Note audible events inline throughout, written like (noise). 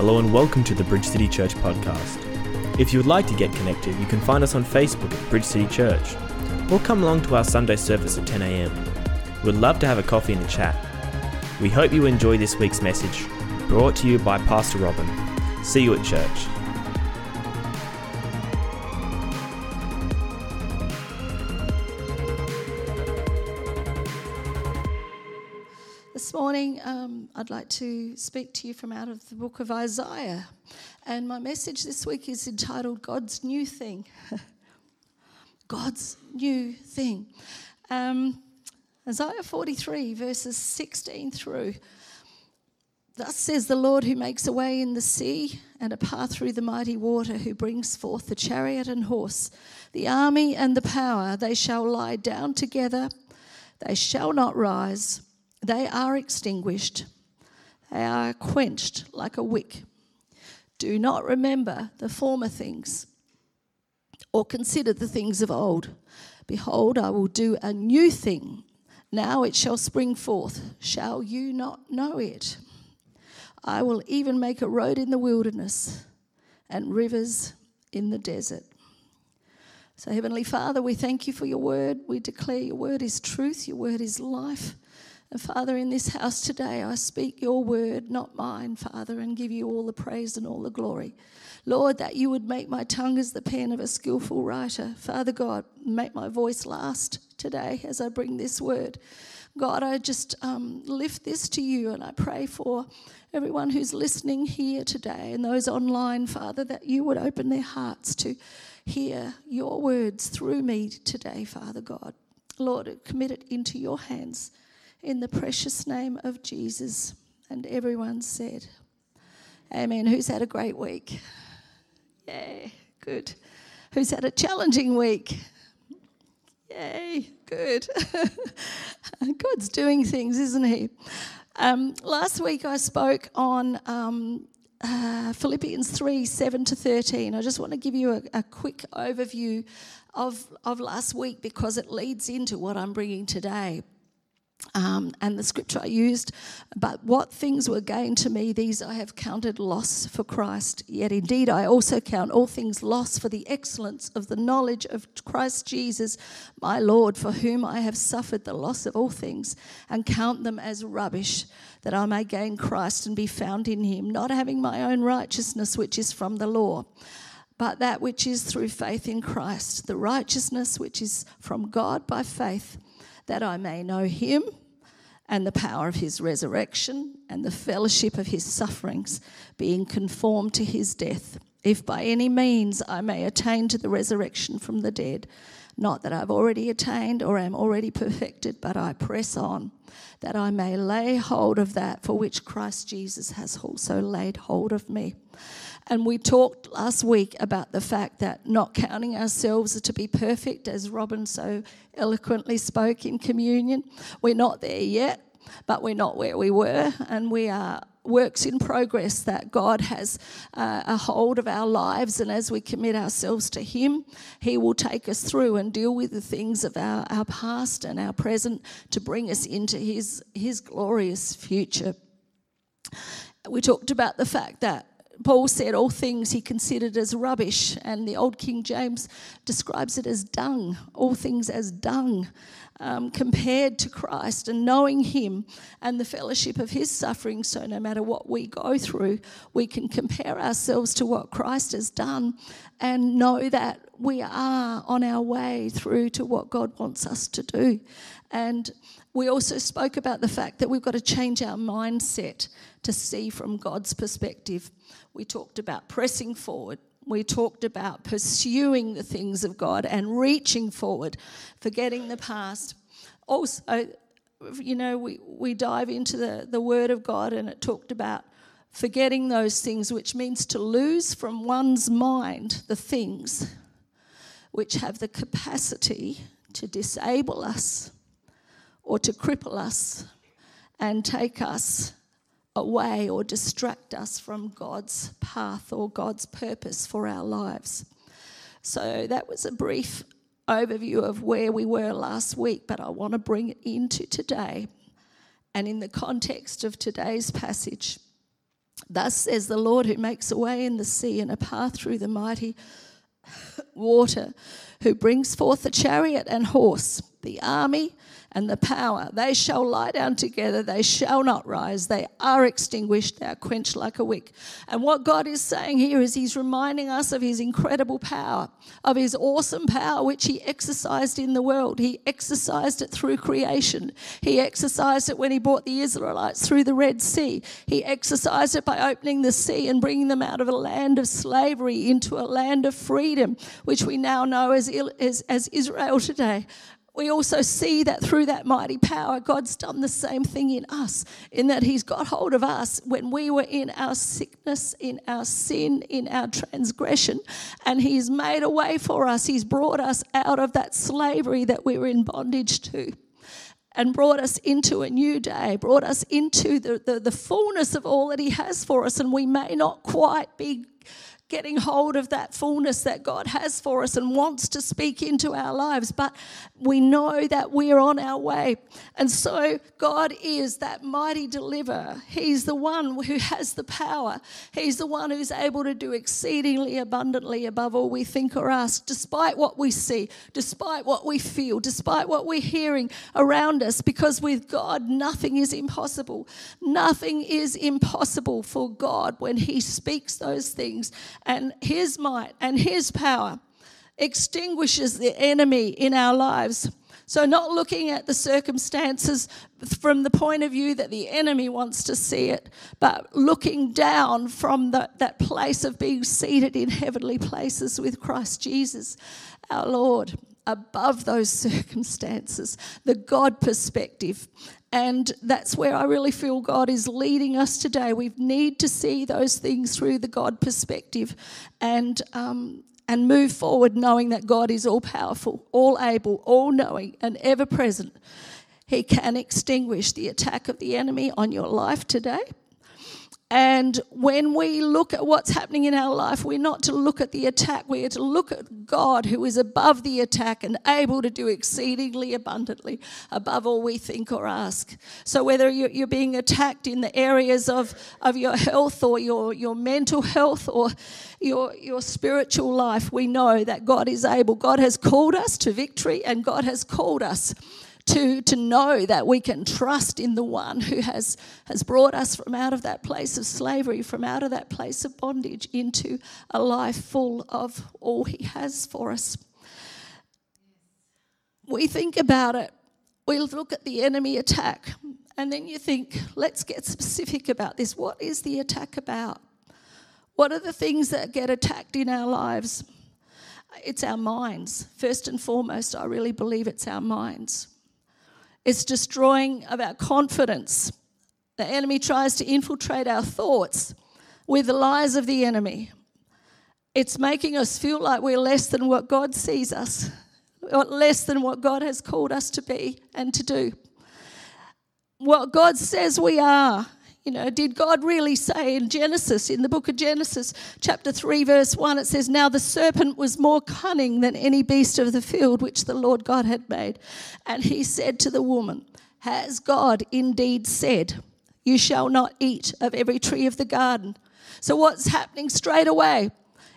Hello and welcome to the Bridge City Church podcast. If you would like to get connected, you can find us on Facebook at Bridge City Church or come along to our Sunday service at 10 a.m. We'd love to have a coffee and a chat. We hope you enjoy this week's message, brought to you by Pastor Robin. See you at church. Like to speak to you from out of the book of Isaiah. And my message this week is entitled God's New Thing. (laughs) God's New Thing. Um, Isaiah 43, verses 16 through. Thus says the Lord who makes a way in the sea and a path through the mighty water, who brings forth the chariot and horse, the army and the power. They shall lie down together, they shall not rise. They are extinguished, they are quenched like a wick. Do not remember the former things or consider the things of old. Behold, I will do a new thing. Now it shall spring forth. Shall you not know it? I will even make a road in the wilderness and rivers in the desert. So, Heavenly Father, we thank you for your word. We declare your word is truth, your word is life. And Father, in this house today, I speak your word, not mine, Father, and give you all the praise and all the glory. Lord, that you would make my tongue as the pen of a skillful writer. Father God, make my voice last today as I bring this word. God, I just um, lift this to you and I pray for everyone who's listening here today and those online, Father, that you would open their hearts to hear your words through me today, Father God. Lord, commit it into your hands in the precious name of Jesus. And everyone said, Amen. Who's had a great week? Yay, good. Who's had a challenging week? Yay, good. (laughs) God's doing things, isn't He? Um, last week I spoke on um, uh, Philippians 3 7 to 13. I just want to give you a, a quick overview of, of last week because it leads into what I'm bringing today um, and the scripture I used. But what things were gained to me, these I have counted loss for Christ. Yet indeed I also count all things loss for the excellence of the knowledge of Christ Jesus, my Lord, for whom I have suffered the loss of all things, and count them as rubbish, that I may gain Christ and be found in him, not having my own righteousness, which is from the law but that which is through faith in Christ, the righteousness which is from God by faith that I may know him and the power of his resurrection and the fellowship of his sufferings, being conformed to his death, if by any means I may attain to the resurrection from the dead. Not that I've already attained or am already perfected, but I press on, that I may lay hold of that for which Christ Jesus has also laid hold of me. And we talked last week about the fact that not counting ourselves to be perfect, as Robin so eloquently spoke in communion, we're not there yet, but we're not where we were, and we are works in progress that God has uh, a hold of our lives. And as we commit ourselves to Him, He will take us through and deal with the things of our, our past and our present to bring us into His, His glorious future. We talked about the fact that Paul said all things he considered as rubbish, and the Old King James describes it as dung, all things as dung. Um, compared to Christ and knowing Him and the fellowship of His suffering. So, no matter what we go through, we can compare ourselves to what Christ has done and know that we are on our way through to what God wants us to do. And we also spoke about the fact that we've got to change our mindset to see from God's perspective. We talked about pressing forward. We talked about pursuing the things of God and reaching forward, forgetting the past. Also, you know, we, we dive into the, the Word of God and it talked about forgetting those things, which means to lose from one's mind the things which have the capacity to disable us or to cripple us and take us away or distract us from God's path or God's purpose for our lives. So that was a brief overview of where we were last week, but I want to bring it into today and in the context of today's passage. Thus says the Lord who makes a way in the sea and a path through the mighty water, who brings forth the chariot and horse, the army and the power. They shall lie down together, they shall not rise. They are extinguished, they are quenched like a wick. And what God is saying here is He's reminding us of His incredible power, of His awesome power which He exercised in the world. He exercised it through creation, He exercised it when He brought the Israelites through the Red Sea. He exercised it by opening the sea and bringing them out of a land of slavery into a land of freedom, which we now know as, as, as Israel today we also see that through that mighty power, God's done the same thing in us, in that He's got hold of us when we were in our sickness, in our sin, in our transgression, and He's made a way for us. He's brought us out of that slavery that we were in bondage to. And brought us into a new day, brought us into the, the, the fullness of all that He has for us. And we may not quite be getting hold of that fullness that God has for us and wants to speak into our lives. But we know that we're on our way. And so God is that mighty deliverer. He's the one who has the power. He's the one who's able to do exceedingly abundantly above all we think or ask, despite what we see, despite what we feel, despite what we're hearing around us. Because with God, nothing is impossible. Nothing is impossible for God when He speaks those things and His might and His power extinguishes the enemy in our lives. So, not looking at the circumstances from the point of view that the enemy wants to see it, but looking down from the, that place of being seated in heavenly places with Christ Jesus, our Lord, above those (laughs) circumstances, the God perspective. And that's where I really feel God is leading us today. We need to see those things through the God perspective and, um, and move forward knowing that God is all powerful, all able, all knowing, and ever present. He can extinguish the attack of the enemy on your life today. And when we look at what's happening in our life, we're not to look at the attack, we are to look at God who is above the attack and able to do exceedingly abundantly above all we think or ask. So, whether you're being attacked in the areas of, of your health or your, your mental health or your, your spiritual life, we know that God is able. God has called us to victory and God has called us to, to know that we can trust in the one who has, has brought us from out of that place of slavery, from out of that place of bondage, into a life full of all he has for us. We think about it, we look at the enemy attack, and then you think, let's get specific about this. What is the attack about? What are the things that get attacked in our lives? It's our minds. First and foremost, I really believe it's our minds. It's destroying of our confidence. The enemy tries to infiltrate our thoughts with the lies of the enemy. It's making us feel like we're less than what God sees us, less than what God has called us to be and to do. What God says we are you know, did God really say in Genesis, in the book of Genesis, chapter 3, verse 1, it says, Now the serpent was more cunning than any beast of the field which the Lord God had made. And he said to the woman, Has God indeed said, You shall not eat of every tree of the garden? So what's happening straight away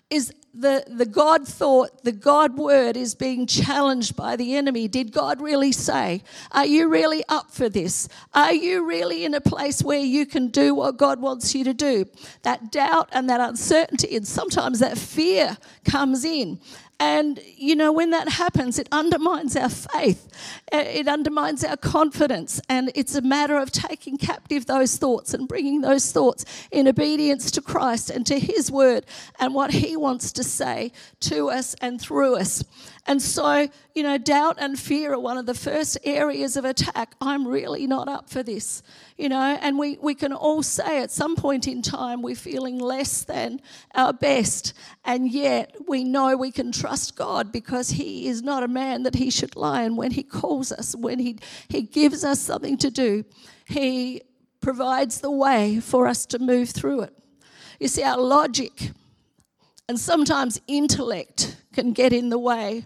is the, the God thought, the God word is being challenged by the enemy. Did God really say? Are you really up for this? Are you really in a place where you can do what God wants you to do? That doubt and that uncertainty, and sometimes that fear comes in. And, you know, when that happens, it undermines our faith, uh, it undermines our confidence. And it's a matter of taking captive those thoughts and bringing those thoughts in obedience to Christ and to His word and what He wants to say to us and through us. And so, you know, doubt and fear are one of the first areas of attack. I'm really not up for this, you know, and we, we can all say at some point in time we're feeling less than our best, and yet we know we can trust God because He is not a man that He should lie. And when He calls us, when He, he gives us something to do, He provides the way for us to move through it. You see, our logic and sometimes intellect can get in the way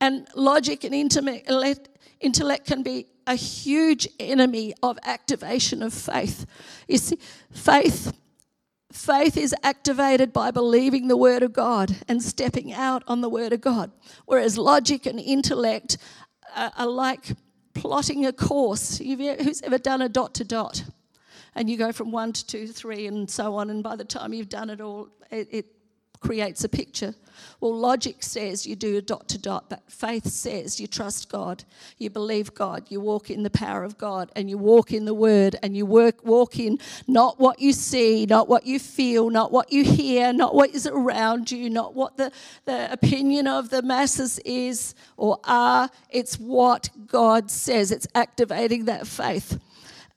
and logic and intellect, intellect can be a huge enemy of activation of faith. You see, faith Faith is activated by believing the Word of God and stepping out on the Word of God, whereas logic and intellect are, like plotting a course. who's ever done a dot to dot? And you go from one to two, three, and so on, and by the time you've done it all, it, it creates a picture. Well, logic says you do a dot to dot, but faith says you trust God, you believe God, you walk in the power of God, and you walk in the Word, and you work walk in not what you see, not what you feel, not what you hear, not what is around you, not what the, the opinion of the masses is or are. It's what God says. It's activating that faith.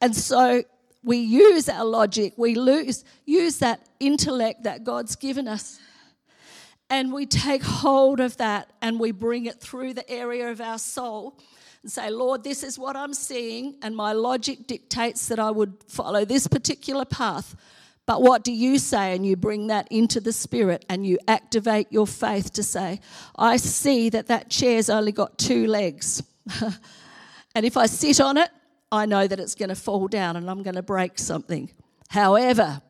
And so we use our logic, we lose, use that intellect that God's given us and we take hold of that and we bring it through the area of our soul and say, Lord, this is what I'm seeing, and my logic dictates that I would follow this particular path. But what do you say? And you bring that into the spirit and you activate your faith to say, I see that that chair's only got two legs. (laughs) and if I sit on it, I know that it's going to fall down and I'm going to break something. However,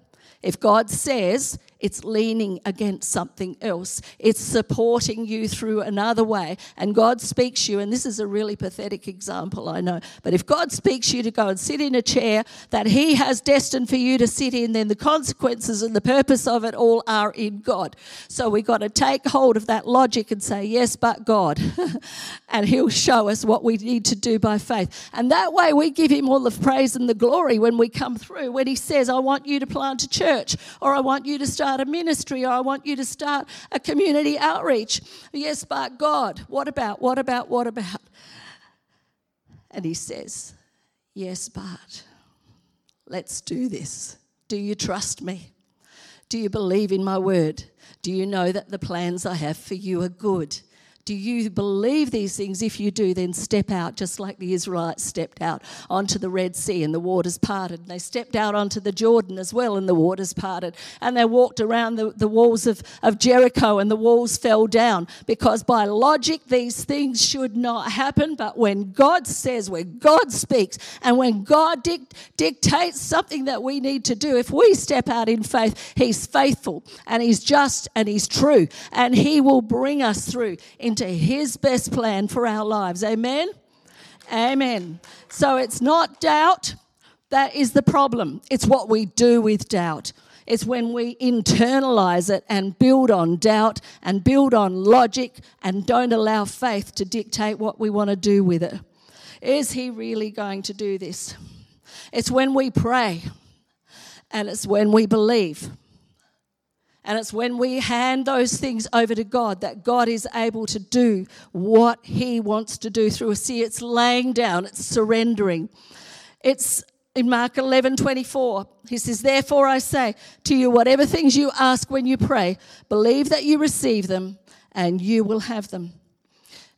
if God says it's leaning against something else. It's supporting you through another way. And God speaks you, and this is a really pathetic example, I know. But if God speaks you to go and sit in a chair that He has destined for you to sit in, then the consequences and the purpose of it all are in God. So we've got to take hold of that logic and say, Yes, but God. (laughs) and He'll show us what we need to do by faith. And that way we give Him all the praise and the glory when we come through. When He says, I want you to plant a church, or I want you to start start a ministry or I want you to start a community outreach. Yes, but God, what about, what about, what about? And he says, Yes, but let's do this. Do you trust me? Do you believe in my word? Do you know that the plans I have for you are good? Do you believe these things? If you do, then step out, just like the Israelites stepped out onto the Red Sea and the waters parted. They stepped out onto the Jordan as well and the waters parted. And they walked around the, the walls of, of Jericho and the walls fell down because by logic, these things should not happen. But when God says, when God speaks, and when God dic- dictates something that we need to do, if we step out in faith, He's faithful and He's just and He's true and He will bring us through in into His best plan for our lives. Amen? Amen. So it's not doubt that is the problem, it's what we do with doubt. It's when we internalize it and build on doubt and build on logic and don't allow faith to dictate what we want to do with it. Is he really going to do this? It's when we pray and it's when we believe and it's when we hand those things over to God that God is able to do what He wants to do through us. See, it's laying down, it's surrendering. It's in Mark 11 24, he says, Therefore I say to you, whatever things you ask when you pray, believe that you receive them and you will have them.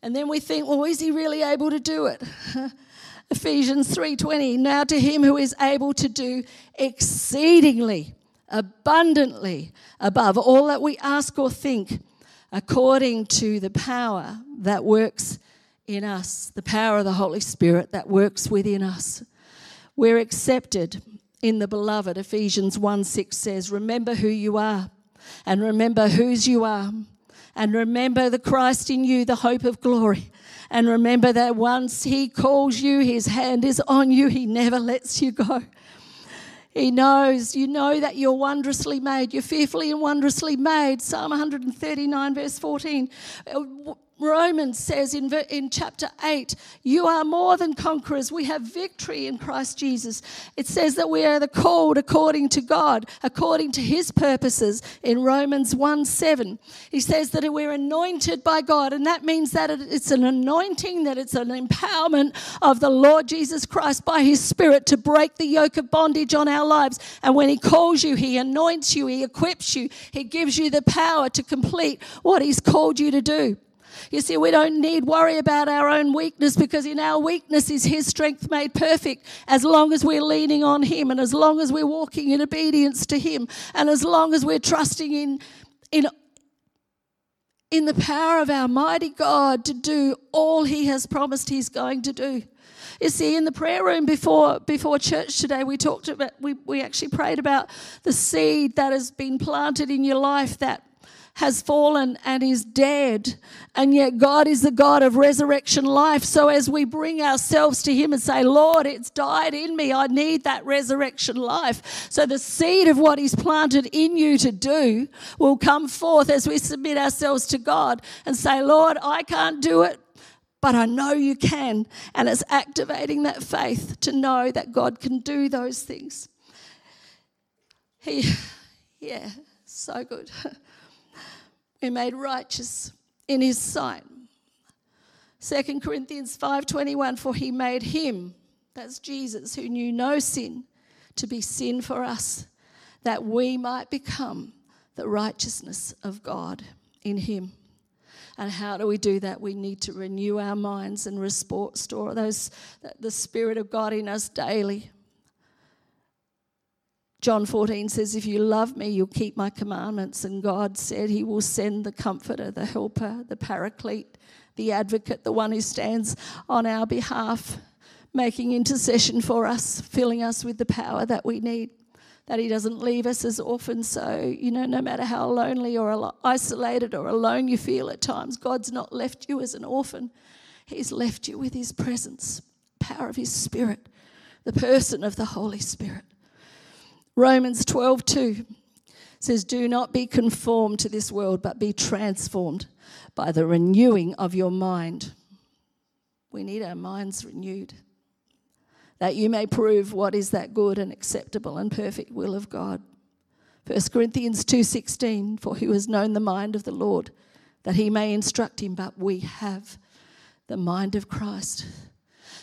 And then we think, well, is he really able to do it? (laughs) Ephesians 3:20 Now to him who is able to do exceedingly abundantly above all that we ask or think, according to the power that works in us, the power of the Holy Spirit that works within us. We're accepted in the beloved. Ephesians 1 6 says, Remember who you are, and remember whose you are, and remember the Christ in you, the hope of glory. And remember that once He calls you, His hand is on you, He never lets you go. He knows. You know that you're wondrously made. You're fearfully and wondrously made. Psalm 139, verse 14. Uh, Romans says in, in chapter 8, you are more than conquerors. We have victory in Christ Jesus. It says that we are the called according to God, according to his purposes in Romans 1 7. He says that we're anointed by God, and that means that it's an anointing, that it's an empowerment of the Lord Jesus Christ by his Spirit to break the yoke of bondage on our lives. And when he calls you, he anoints you, he equips you, he gives you the power to complete what he's called you to do. You see, we don't need worry about our own weakness because in our weakness is His strength made perfect as long as we're leaning on Him and as long as we're walking in obedience to Him and as long as we're trusting in, in, in the power of our mighty God to do all He has promised He's going to do. You see, in the prayer room before before church today, we talked about we, we actually prayed about the seed that has been planted in your life that has fallen and is dead. And yet God is the God of resurrection life. So as we bring ourselves to Him and say, Lord, it's died in me. I need that resurrection life. So the seed of what He's planted in you to do will come forth as we submit ourselves to God and say, Lord, I can't do it. But I know you can. And it's activating that faith to know that God can do those things. He, yeah, so good. (laughs) We're made righteous in his sight. 2 Corinthians 5:21 for he made him that's Jesus who knew no sin to be sin for us that we might become the righteousness of God in him. And how do we do that? We need to renew our minds and restore those the spirit of God in us daily. John 14 says, If you love me, you'll keep my commandments. And God said He will send the comforter, the helper, the paraclete, the advocate, the one who stands on our behalf, making intercession for us, filling us with the power that we need. That He doesn't leave us as orphans. So, you know, no matter how lonely or isolated or alone you feel at times, God's not left you as an orphan. He's left you with His presence, power of His Spirit, the person of the Holy Spirit. Romans 12, 2 says, Do not be conformed to this world, but be transformed by the renewing of your mind. We need our minds renewed, that you may prove what is that good and acceptable and perfect will of God. 1 Corinthians 2:16 for who has known the mind of the Lord that he may instruct him but we have the mind of Christ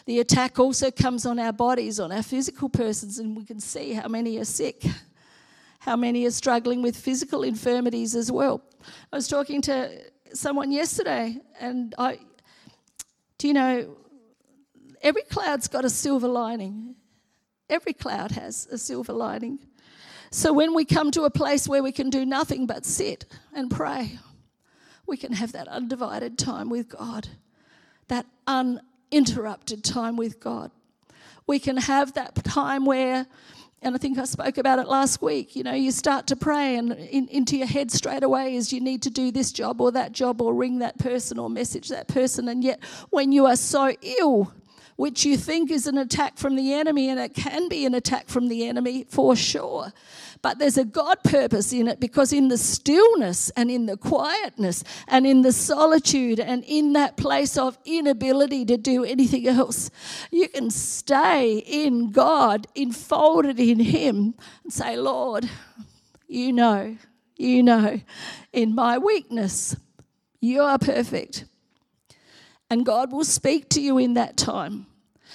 the attack also comes on our bodies, on our physical persons, and we can see how many are sick, how many are struggling with physical infirmities as well. I was talking to someone yesterday, and I, do you know, every cloud's got a silver lining. Every cloud has a silver lining. So when we come to a place where we can do nothing but sit and pray, we can have that undivided time with God, that un interrupted time with God. We can have that time where, and I think I spoke about it last week, you know, you start to pray and in, into your head straight away is you need to do this job or that job or ring that person or message that person. And yet, when you are so ill, which you think is an attack from the enemy, and it can be an attack from the enemy for sure. But there's a God purpose in it because in the stillness and in the quietness and in the solitude and in that place of inability to do anything else, you can stay in God, enfolded in Him, and say, Lord, you know, you know, in my weakness, you are perfect. And God will speak to you in that time.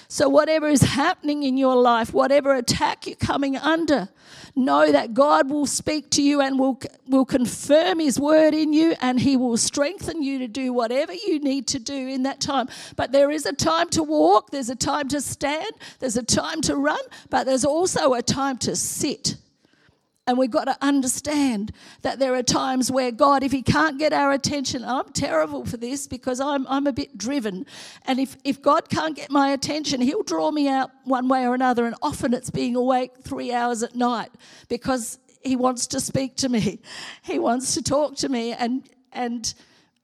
So, whatever is happening in your life, whatever attack you're coming under, know that God will speak to you and will, will confirm His word in you and He will strengthen you to do whatever you need to do in that time. But there is a time to walk, there's a time to stand, there's a time to run, but there's also a time to sit and we've got to understand that there are times where God, if He can't get our attention, I'm terrible for this because I'm, I'm a bit driven. And if, if God can't get my attention, He'll draw me out one way or another. And often it's being awake three hours at night because He wants to speak to me, (laughs) He wants to talk to me. And, and,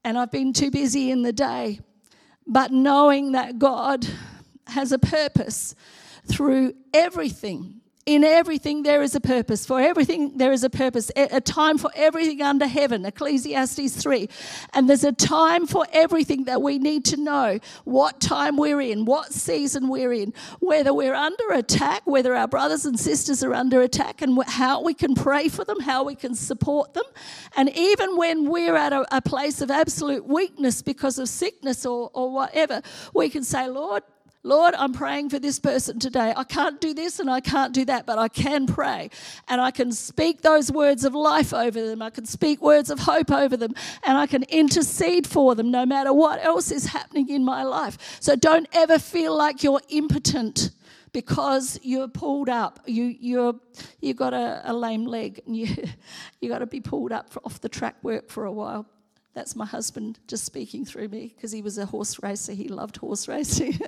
and I've been too busy in the day. But knowing that God has a purpose through everything in everything there is a purpose. For everything there is a purpose. A time for everything under heaven. Ecclesiastes 3. And there's a time for everything that we need to know what time we're in, what season we're in, whether we're under attack, whether our brothers and sisters are under attack, and how we can pray for them, how we can support them. And even when we're at a, a place of absolute weakness because of sickness or, or whatever, we can say, Lord, Lord, I'm praying for this person today. I can't do this and I can't do that, but I can pray. And I can speak those words of life over them. I can speak words of hope over them. And I can intercede for them no matter what else is happening in my life. So don't ever feel like you're impotent because you're pulled up. You you're you got a, a lame leg and you (laughs) you got to be pulled up off the track work for a while. That's my husband just speaking through me because he was a horse racer. He loved horse (laughs) racing.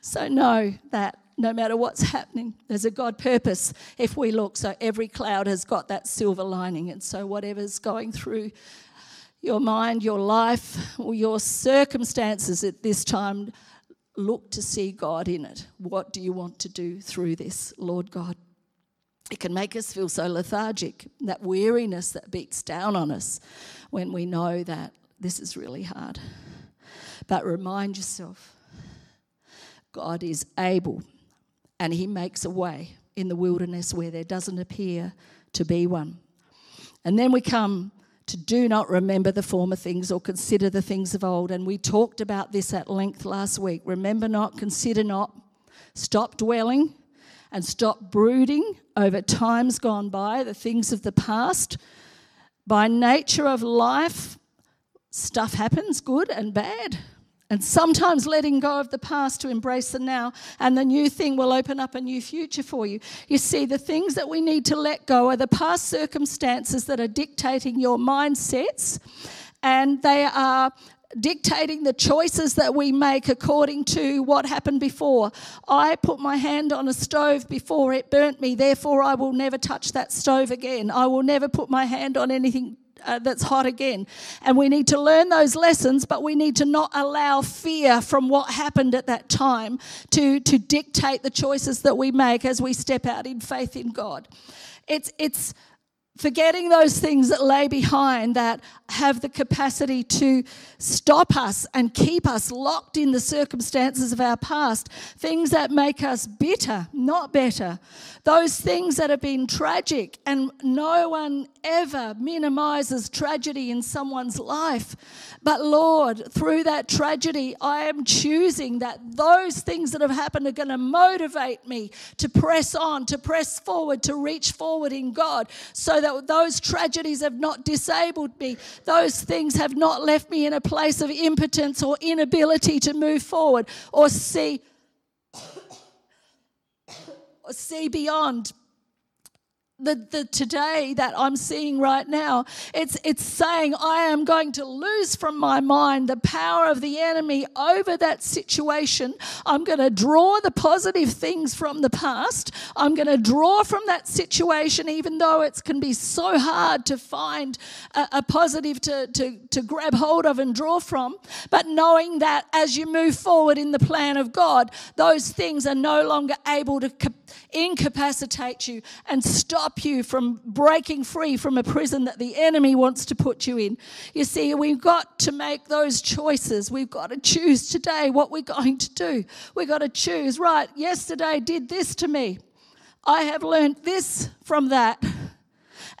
so know that no matter what's happening, there's a God purpose if we look. So every cloud has got that silver lining. And so whatever's going through your mind, your life, or your circumstances at this time, look to see God in it. What do you want to do through this, Lord God? It can make us feel so lethargic, that weariness that beats down on us when we know that this is really hard. But remind yourself God is able and He makes a way in the wilderness where there doesn't appear to be one. And then we come to do not remember the former things or consider the things of old. And we talked about this at length last week. Remember not, consider not, stop dwelling and stop brooding over times gone by, the things of the past. By nature of life, stuff happens, good and bad. And sometimes letting go of the past to embrace the now and the new thing will open up a new future for you. You see, the things that we need to let go are the past circumstances that are dictating your mindsets and they are dictating the choices that we make according to what happened before. I put my hand on a stove before it burnt me, therefore I will never touch that stove again. I will never put my hand on anything uh, that's hot again. And we need to learn those lessons, but we need to not allow fear from what happened at that time to, to dictate the choices that we make as we step out in faith in God. It's, it's forgetting those things that lay behind that have the capacity to stop us and keep us locked in the circumstances of our past, things that make us bitter, not better, those things that have been tragic, and no one ever minimizes tragedy in someone's life. But Lord, through that tragedy, I am choosing that those things that have happened are going to motivate me to press on, to press forward, to reach forward in God, so that those tragedies have not disabled me. Those things have not left me in a place of impotence or inability to move forward or see (coughs) or see beyond the, the today that I'm seeing right now. It's, it's saying I am going to lose from my mind the power of the enemy over that situation. I'm going to draw the positive things from the past. I'm going to draw from that situation, even though it can be so hard to find a, a positive to, to, to grab hold of and draw from. But knowing that as you move forward in the plan of God, those things are no longer able to incapacitate you and stop you from breaking free from a prison that the enemy wants to put you in. You see, we've got to make those choices. We've got to choose today what we're going to do. We've got to choose, right, yesterday did this to me. I have learned this from that.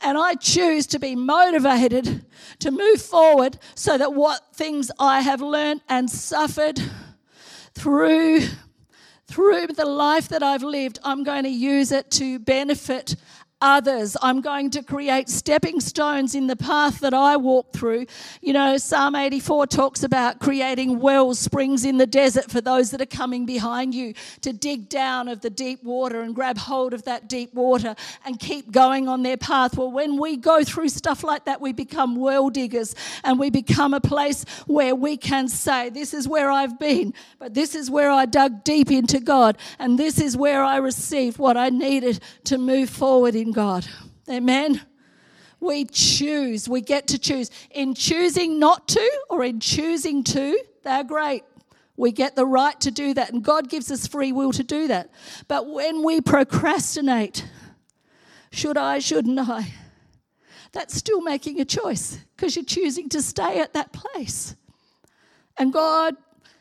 And I choose to be motivated to move forward so that what things I have learned and suffered through through the life that I've lived, I'm going to use it to benefit others. I'm going to create stepping stones in the path that I walk through. You know, Psalm 84 talks about creating wells, springs in the desert for those that are coming behind you to dig down of the deep water and grab hold of that deep water and keep going on their path. Well, when we go through stuff like that, we become well diggers and we become a place where we can say, This is where I've been, but this is where I dug deep into God, and this is where I received what I needed to move forward in God. Amen. We choose, we get to choose. In choosing not to or in choosing to, they're great. We get the right to do that, and God gives us free will to do that. But when we procrastinate, should I, shouldn't I? That's still making a choice because you're choosing to stay at that place. And God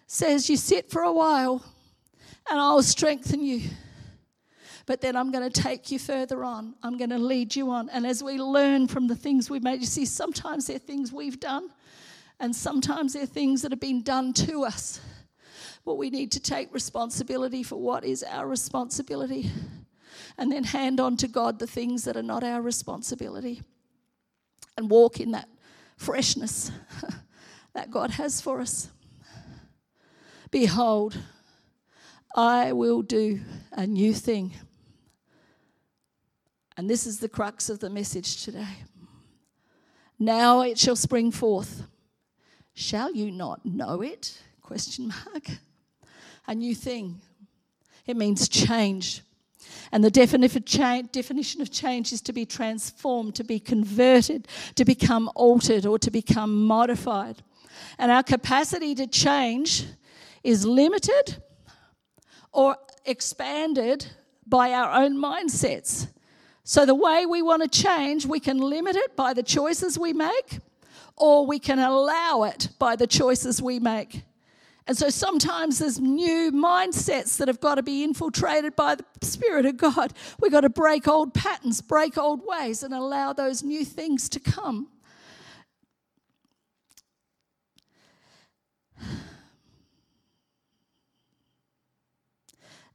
says, You sit for a while, and I'll strengthen you but then I'm going to take you further on. I'm going to lead you on. And as we learn from the things we've made, you see, sometimes they're things we've done, and sometimes they're things that have been done to us. But we need to take responsibility for what is our responsibility and then hand on to God the things that are not our responsibility and walk in that freshness (laughs) that God has for us. Behold, I will do a new thing. And this is the crux of the message today. Now it shall spring forth. Shall you not know it? Question mark. a new thing. It means change. And the definition of change is to be transformed, to be converted, to become altered, or to become modified. And our capacity to change is limited or expanded by our own mindsets. So, the way we want to change, we can limit it by the choices we make, or we can allow it by the choices we make. And so sometimes there's new mindsets that have got to be infiltrated by the Spirit of God. We've got to break old patterns, break old ways, and allow those new things to come.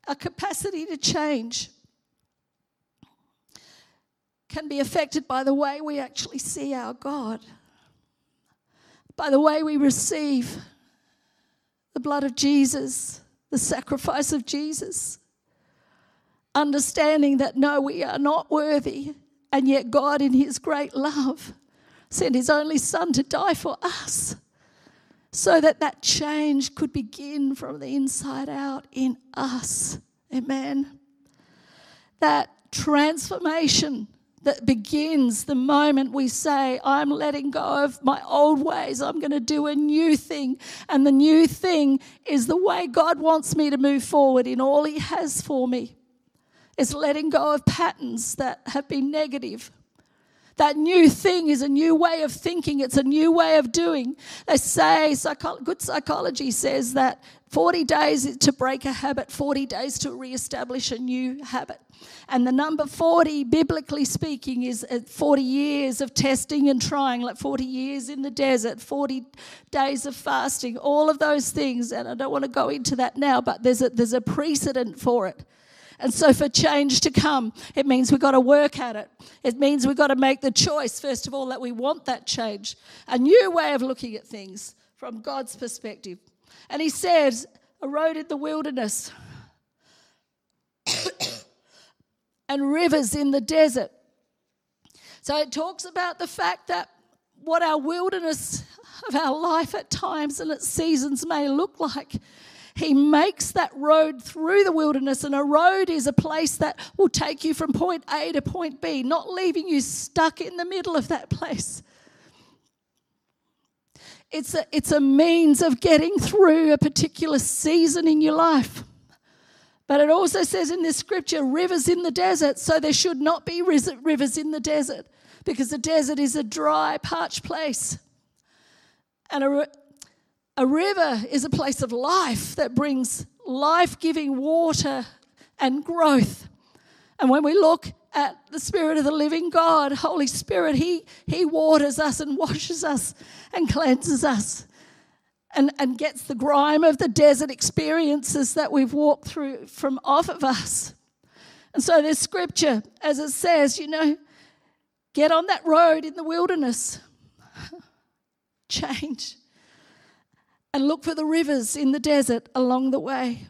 Our capacity to change can be affected by the way we actually see our God, by the way we receive the blood of Jesus, the sacrifice of Jesus. Understanding that no, we are not worthy, and yet God, in His great love, sent His only Son to die for us so that that change could begin from the inside out in us. Amen. That transformation that begins the moment we say, I'm letting go of my old ways. I'm going to do a new thing. And the new thing is the way God wants me to move forward in all He has for me. It's letting go of patterns that have been negative. That new thing is a new way of thinking, it's a new way of doing. They say, psycho- good psychology says that 40 days to break a habit, 40 days to re-establish a new habit. And the number 40, biblically speaking, is uh, 40 years of testing and trying, like 40 years in the desert, 40 days of fasting, all of those things. And I don't want to go into that now, but there's a, there's a precedent for it. And so, for change to come, it means we've got to work at it. It means we've got to make the choice, first of all, that we want that change, a new way of looking at things from God's perspective. And he says, a road in the wilderness (coughs) and rivers in the desert. So it talks about the fact that what our wilderness of our life at times and at seasons may look like. He makes that road through the wilderness, and a road is a place that will take you from point A to point B, not leaving you stuck in the middle of that place. It's a, it's a means of getting through a particular season in your life. But it also says in this scripture, rivers in the desert. So there should not be rivers in the desert because the desert is a dry, parched place. And a, a river is a place of life that brings life giving water and growth. And when we look at the Spirit of the living God, Holy Spirit, He, he waters us and washes us and cleanses us and, and gets the grime of the desert experiences that we've walked through from off of us. And so there's scripture, as it says, you know, get on that road in the wilderness, (laughs) change, and look for the rivers in the desert along the way.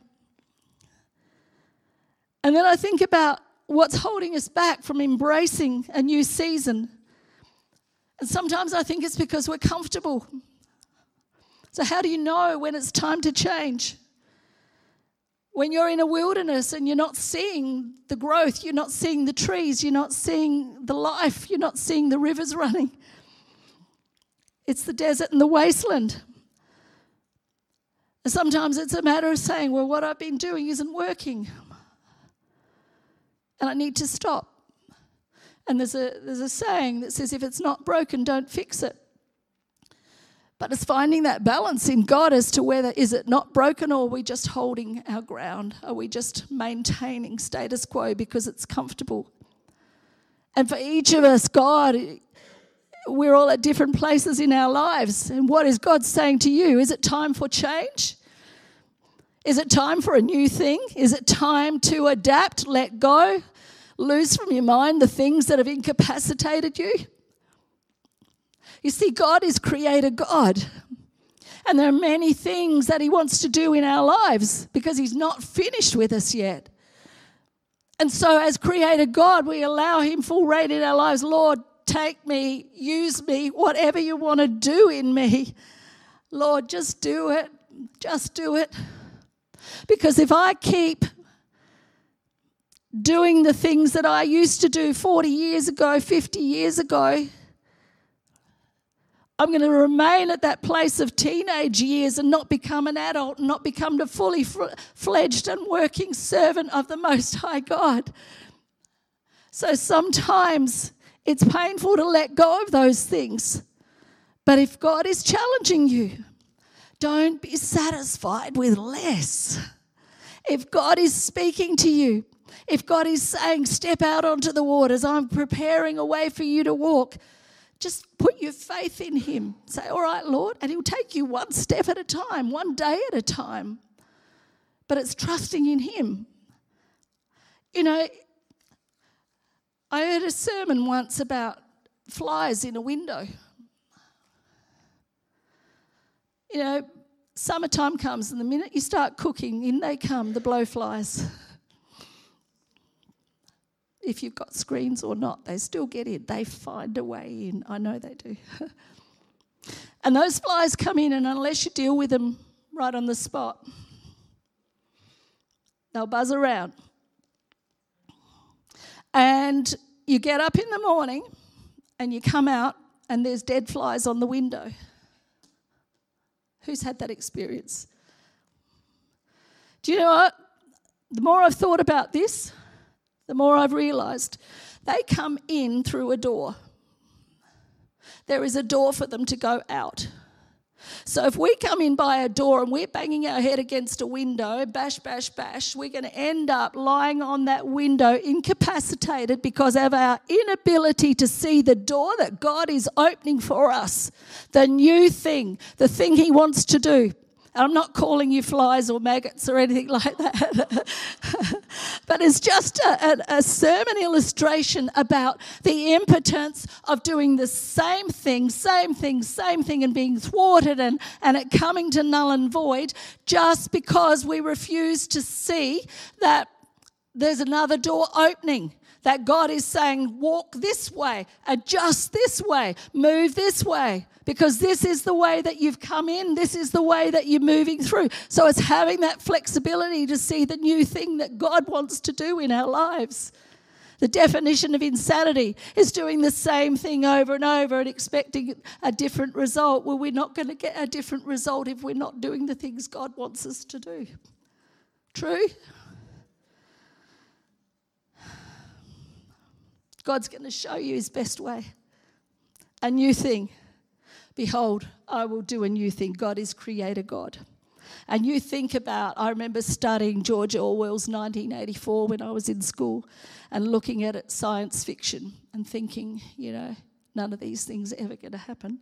And then I think about what's holding us back from embracing a new season. And sometimes I think it's because we're comfortable. So, how do you know when it's time to change? When you're in a wilderness and you're not seeing the growth, you're not seeing the trees, you're not seeing the life, you're not seeing the rivers (laughs) running. It's the desert and the wasteland. And sometimes it's a matter of saying, well, what I've been doing isn't working. And I need to stop. And there's a, there's a saying that says, if it's not broken, don't fix it. But it's finding that balance in God as to whether is it not broken or are we just holding our ground? Are we just maintaining status quo because it's comfortable? And for each of us, God, we're all at different places in our lives. And what is God saying to you? Is it time for change? Is it time for a new thing? Is it time to adapt, let go, lose from your mind the things that have incapacitated you? You see, God is creator God. And there are many things that He wants to do in our lives because He's not finished with us yet. And so, as creator God, we allow Him full reign in our lives. Lord, take me, use me, whatever you want to do in me. Lord, just do it. Just do it. Because if I keep doing the things that I used to do 40 years ago, 50 years ago, I'm going to remain at that place of teenage years and not become an adult, and not become a fully fledged and working servant of the Most High God. So sometimes it's painful to let go of those things. But if God is challenging you, don't be satisfied with less. If God is speaking to you, if God is saying, Step out onto the waters, I'm preparing a way for you to walk, just put your faith in Him. Say, All right, Lord, and He'll take you one step at a time, one day at a time. But it's trusting in Him. You know, I heard a sermon once about flies in a window. You know, summertime comes, and the minute you start cooking, in they come, the blowflies if you've got screens or not, they still get in. They find a way in. I know they do. (laughs) and those flies come in, and unless you deal with them right on the spot, they'll buzz around. And you get up in the morning and you come out, and there's dead flies on the window. Who's had that experience? Do you know what? The more I've thought about this, the more I've realized they come in through a door. There is a door for them to go out. So if we come in by a door and we're banging our head against a window, bash, bash, bash, we're going to end up lying on that window incapacitated because of our inability to see the door that God is opening for us, the new thing, the thing He wants to do. I'm not calling you flies or maggots or anything like that. (laughs) but it's just a, a, a, sermon illustration about the impotence of doing the same thing, same thing, same thing, and being thwarted and, and it coming to null and void just because we refuse to see that there's another door opening that God is saying, walk this way, adjust this way, move this way, because this is the way that you've come in, this is the way that you're moving through. So it's having that flexibility to see the new thing that God wants to do in our lives. The definition of insanity is doing the same thing over and over and expecting a different result. Well, we're not going to get a different result if we're not doing the things God wants us to do. True? God's going to show you his best way. A new thing. Behold, I will do a new thing. God is creator God. And you think about, I remember studying George Orwell's 1984 when I was in school and looking at it, science fiction, and thinking, you know, none of these things are ever going to happen.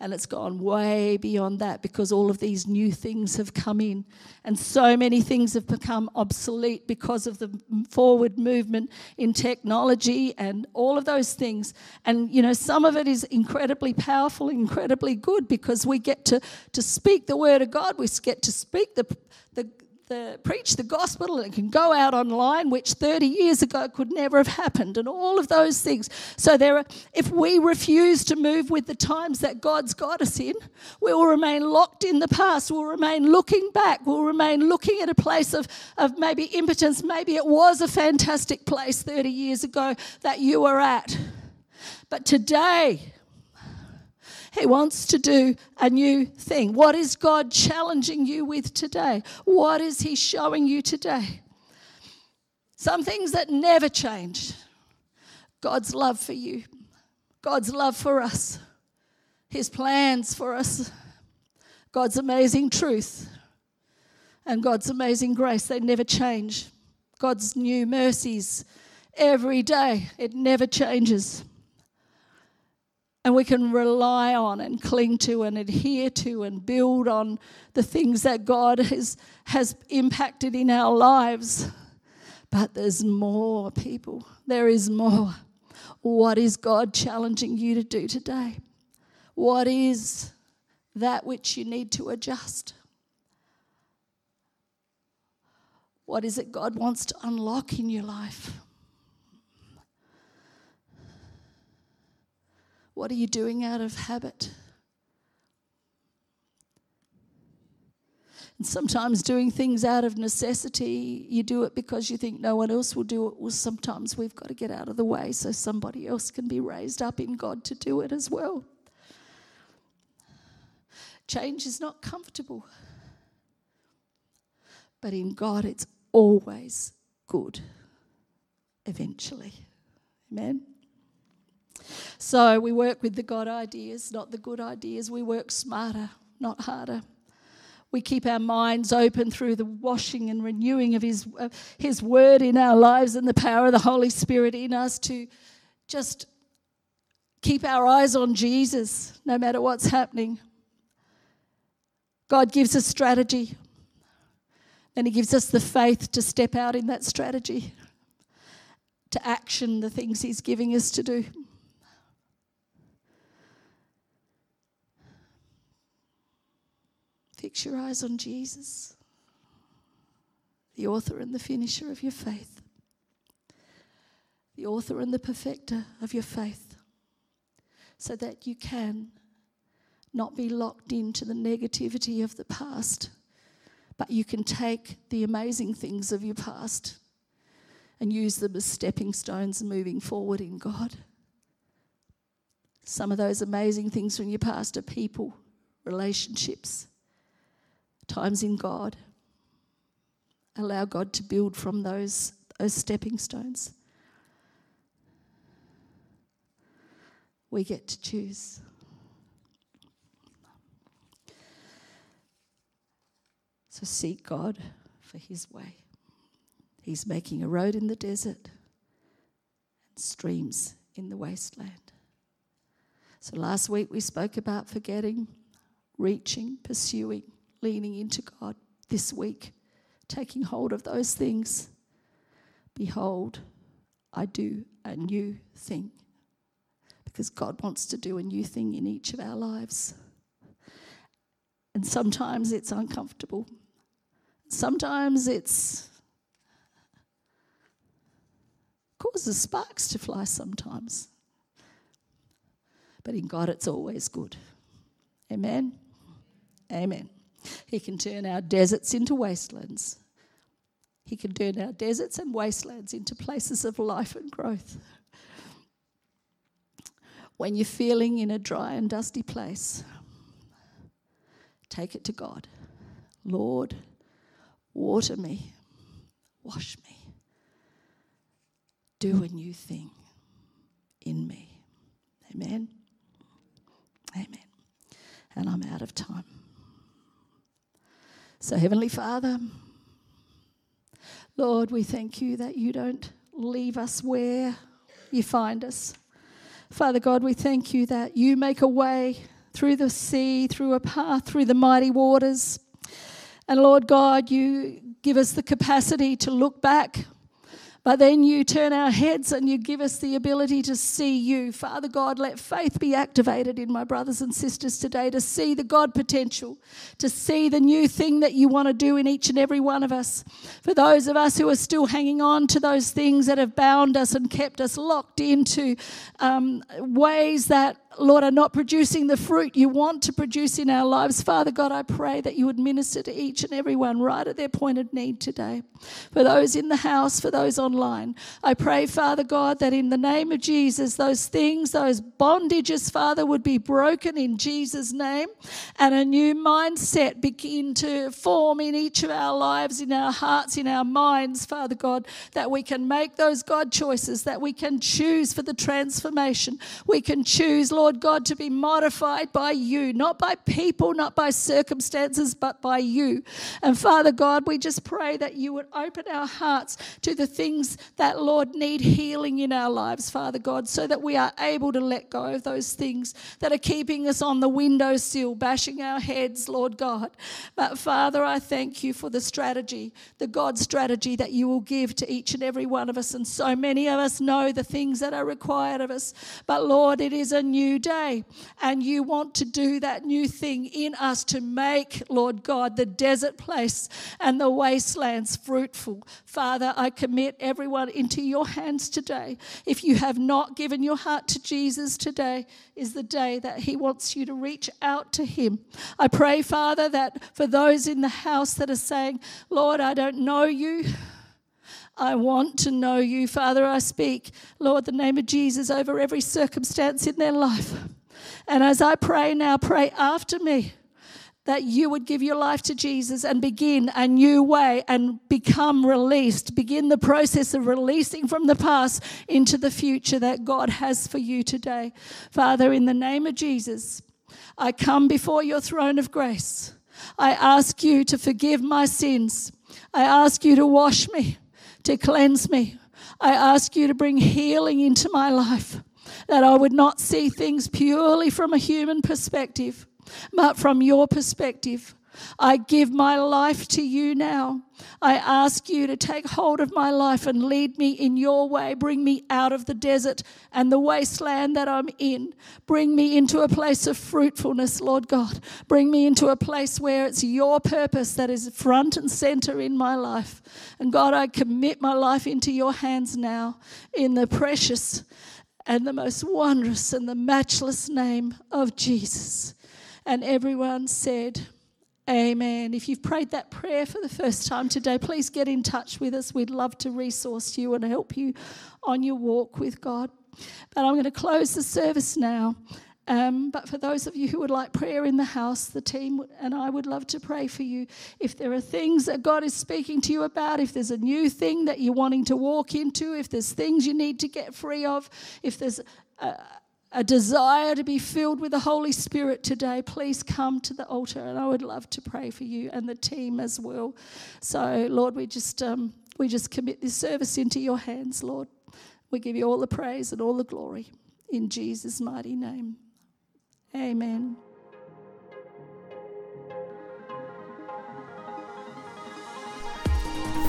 And it's gone way beyond that because all of these new things have come in. And so many things have become obsolete because of the forward movement in technology and all of those things. And, you know, some of it is incredibly powerful, incredibly good because we get to, to speak the word of God, we get to speak the, the, the, preach the gospel and it can go out online, which 30 years ago could never have happened, and all of those things. So there are, if we refuse to move with the times that God's got us in, we will remain locked in the past. We'll remain looking back. We'll remain looking at a place of, of maybe impotence. Maybe it was a fantastic place 30 years ago that you were at. But today, he wants to do a new thing. What is God challenging you with today? What is He showing you today? Some things that never change God's love for you, God's love for us, His plans for us, God's amazing truth, and God's amazing grace. They never change. God's new mercies every day, it never changes and we can rely on and cling to and adhere to and build on the things that God has, has impacted in our lives. But there's more, people. There is more. What is God challenging you to do today? What is that which you need to adjust? What is it God wants to unlock in your life? What are you doing out of habit? And sometimes doing things out of necessity, you do it because you think no one else will do it. Well, sometimes we've got to get out of the way so somebody else can be raised up in God to do it as well. Change is not comfortable, but in God, it's always good eventually. Amen. So we work with the God ideas, not the good ideas. We work smarter, not harder. We keep our minds open through the washing and renewing of His, uh, His Word in our lives and the power of the Holy Spirit in us to just keep our eyes on Jesus no matter what's happening. God gives us strategy, and He gives us the faith to step out in that strategy, to action the things He's giving us to do. Fix your eyes on Jesus, the author and the finisher of your faith, the author and the perfecter of your faith, so that you can not be locked into the negativity of the past, but you can take the amazing things of your past and use them as stepping stones moving forward in God. Some of those amazing things from your past are people, relationships, times in God. Allow God to build from those, those stepping stones. We get to choose. So seek God for His way. He's making a road in the desert and streams in the wasteland. So last week we spoke about forgetting, reaching, pursuing leaning into God this week, taking hold of those things. Behold, I do a new thing. Because God wants to do a new thing in each of our lives. And sometimes it's uncomfortable. Sometimes it's causes sparks to fly sometimes. But in God, it's always good. Amen. Amen. He can turn our deserts into wastelands. He can turn our deserts and wastelands into places of life and growth. When you're feeling in a dry and dusty place, take it to God. Lord, water me, wash me, do a new thing in me. Amen. Amen. And I'm out of time. So, Heavenly Father, Lord, we thank you that you don't leave us where you find us. Father God, we thank you that you make a way through the sea, through a path, through the mighty waters. And Lord God, you give us the capacity to look back but then you turn our heads and you give us the ability to see you. Father God, let faith be activated in my brothers and sisters today to see the God potential, to see the new thing that you want to do in each and every one of us. For those of us who are still hanging on to those things that have bound us and kept us locked into um, ways that Lord, are not producing the fruit you want to produce in our lives. Father God, I pray that you would minister to each and every one right at their point of need today. For those in the house, for those online, I pray, Father God, that in the name of Jesus, those things, those bondages, Father, would be broken in Jesus' name and a new mindset begin to form in each of our lives, in our hearts, in our minds, Father God, that we can make those God choices, that we can choose for the transformation. We can choose, Lord Lord God, to be modified by you, not by people, not by circumstances, but by you. And Father God, we just pray that you would open our hearts to the things that, Lord, need healing in our lives, Father God, so that we are able to let go of those things that are keeping us on the windowsill, bashing our heads, Lord God. But Father, I thank you for the strategy, the God strategy that you will give to each and every one of us. And so many of us know the things that are required of us. But Lord, it is a new new day. And you want to do that new thing in us to make, Lord God, the desert place and the wastelands fruitful. Father, I commit everyone into your hands today. If you have not given your heart to Jesus, today is the day that he wants you to reach out to him. I pray, Father, that for those in the house that are saying, Lord, I don't know you. I want to know you. Father, I speak, Lord, the name of Jesus over every circumstance in their life. And as I pray now, pray after me that you would give your life to Jesus and begin a new way and become released. Begin the process of releasing from the past into the future that God has for you today. Father, in the name of Jesus, I come before your throne of grace. I ask you to forgive my sins. I ask you to wash me to cleanse me. I ask you to bring healing into my life, that I would not see things purely from a human perspective, but from your perspective. I give my life to you now. I ask you to take hold of my life and lead me in your way. Bring me out of the desert and the wasteland that I'm in. Bring me into a place of fruitfulness, Lord God. Bring me into a place where it's your purpose that is front and center in my life. And God, I commit my life into your hands now in the precious and the most wondrous and the matchless name of Jesus. And everyone said, Amen. If you've prayed that prayer for the first time today, please get in touch with us. We'd love to resource you and help you on your walk with God. But I'm going to close the service now. Um, but for those of you who would like prayer in the house, the team and I would love to pray for you. If there are things that God is speaking to you about, if there's a new thing that you're wanting to walk into, if there's things you need to get free of, if there's a, a desire to be filled with the Holy Spirit today, please come to the altar and I would love to pray for you and the team as well. So, Lord, we just, um, we just commit this service into your hands, Lord. We give you all the praise and all the glory in Jesus' mighty name. Amen.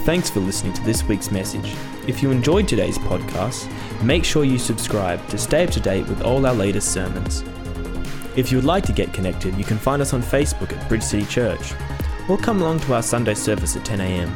Thanks for listening to this week's message. If you enjoyed today's podcast, make sure you subscribe to stay up to date with all our latest sermons. If you would like to get connected, you can find us on Facebook at Bridge City Church, or come along to our Sunday service at 10 a.m.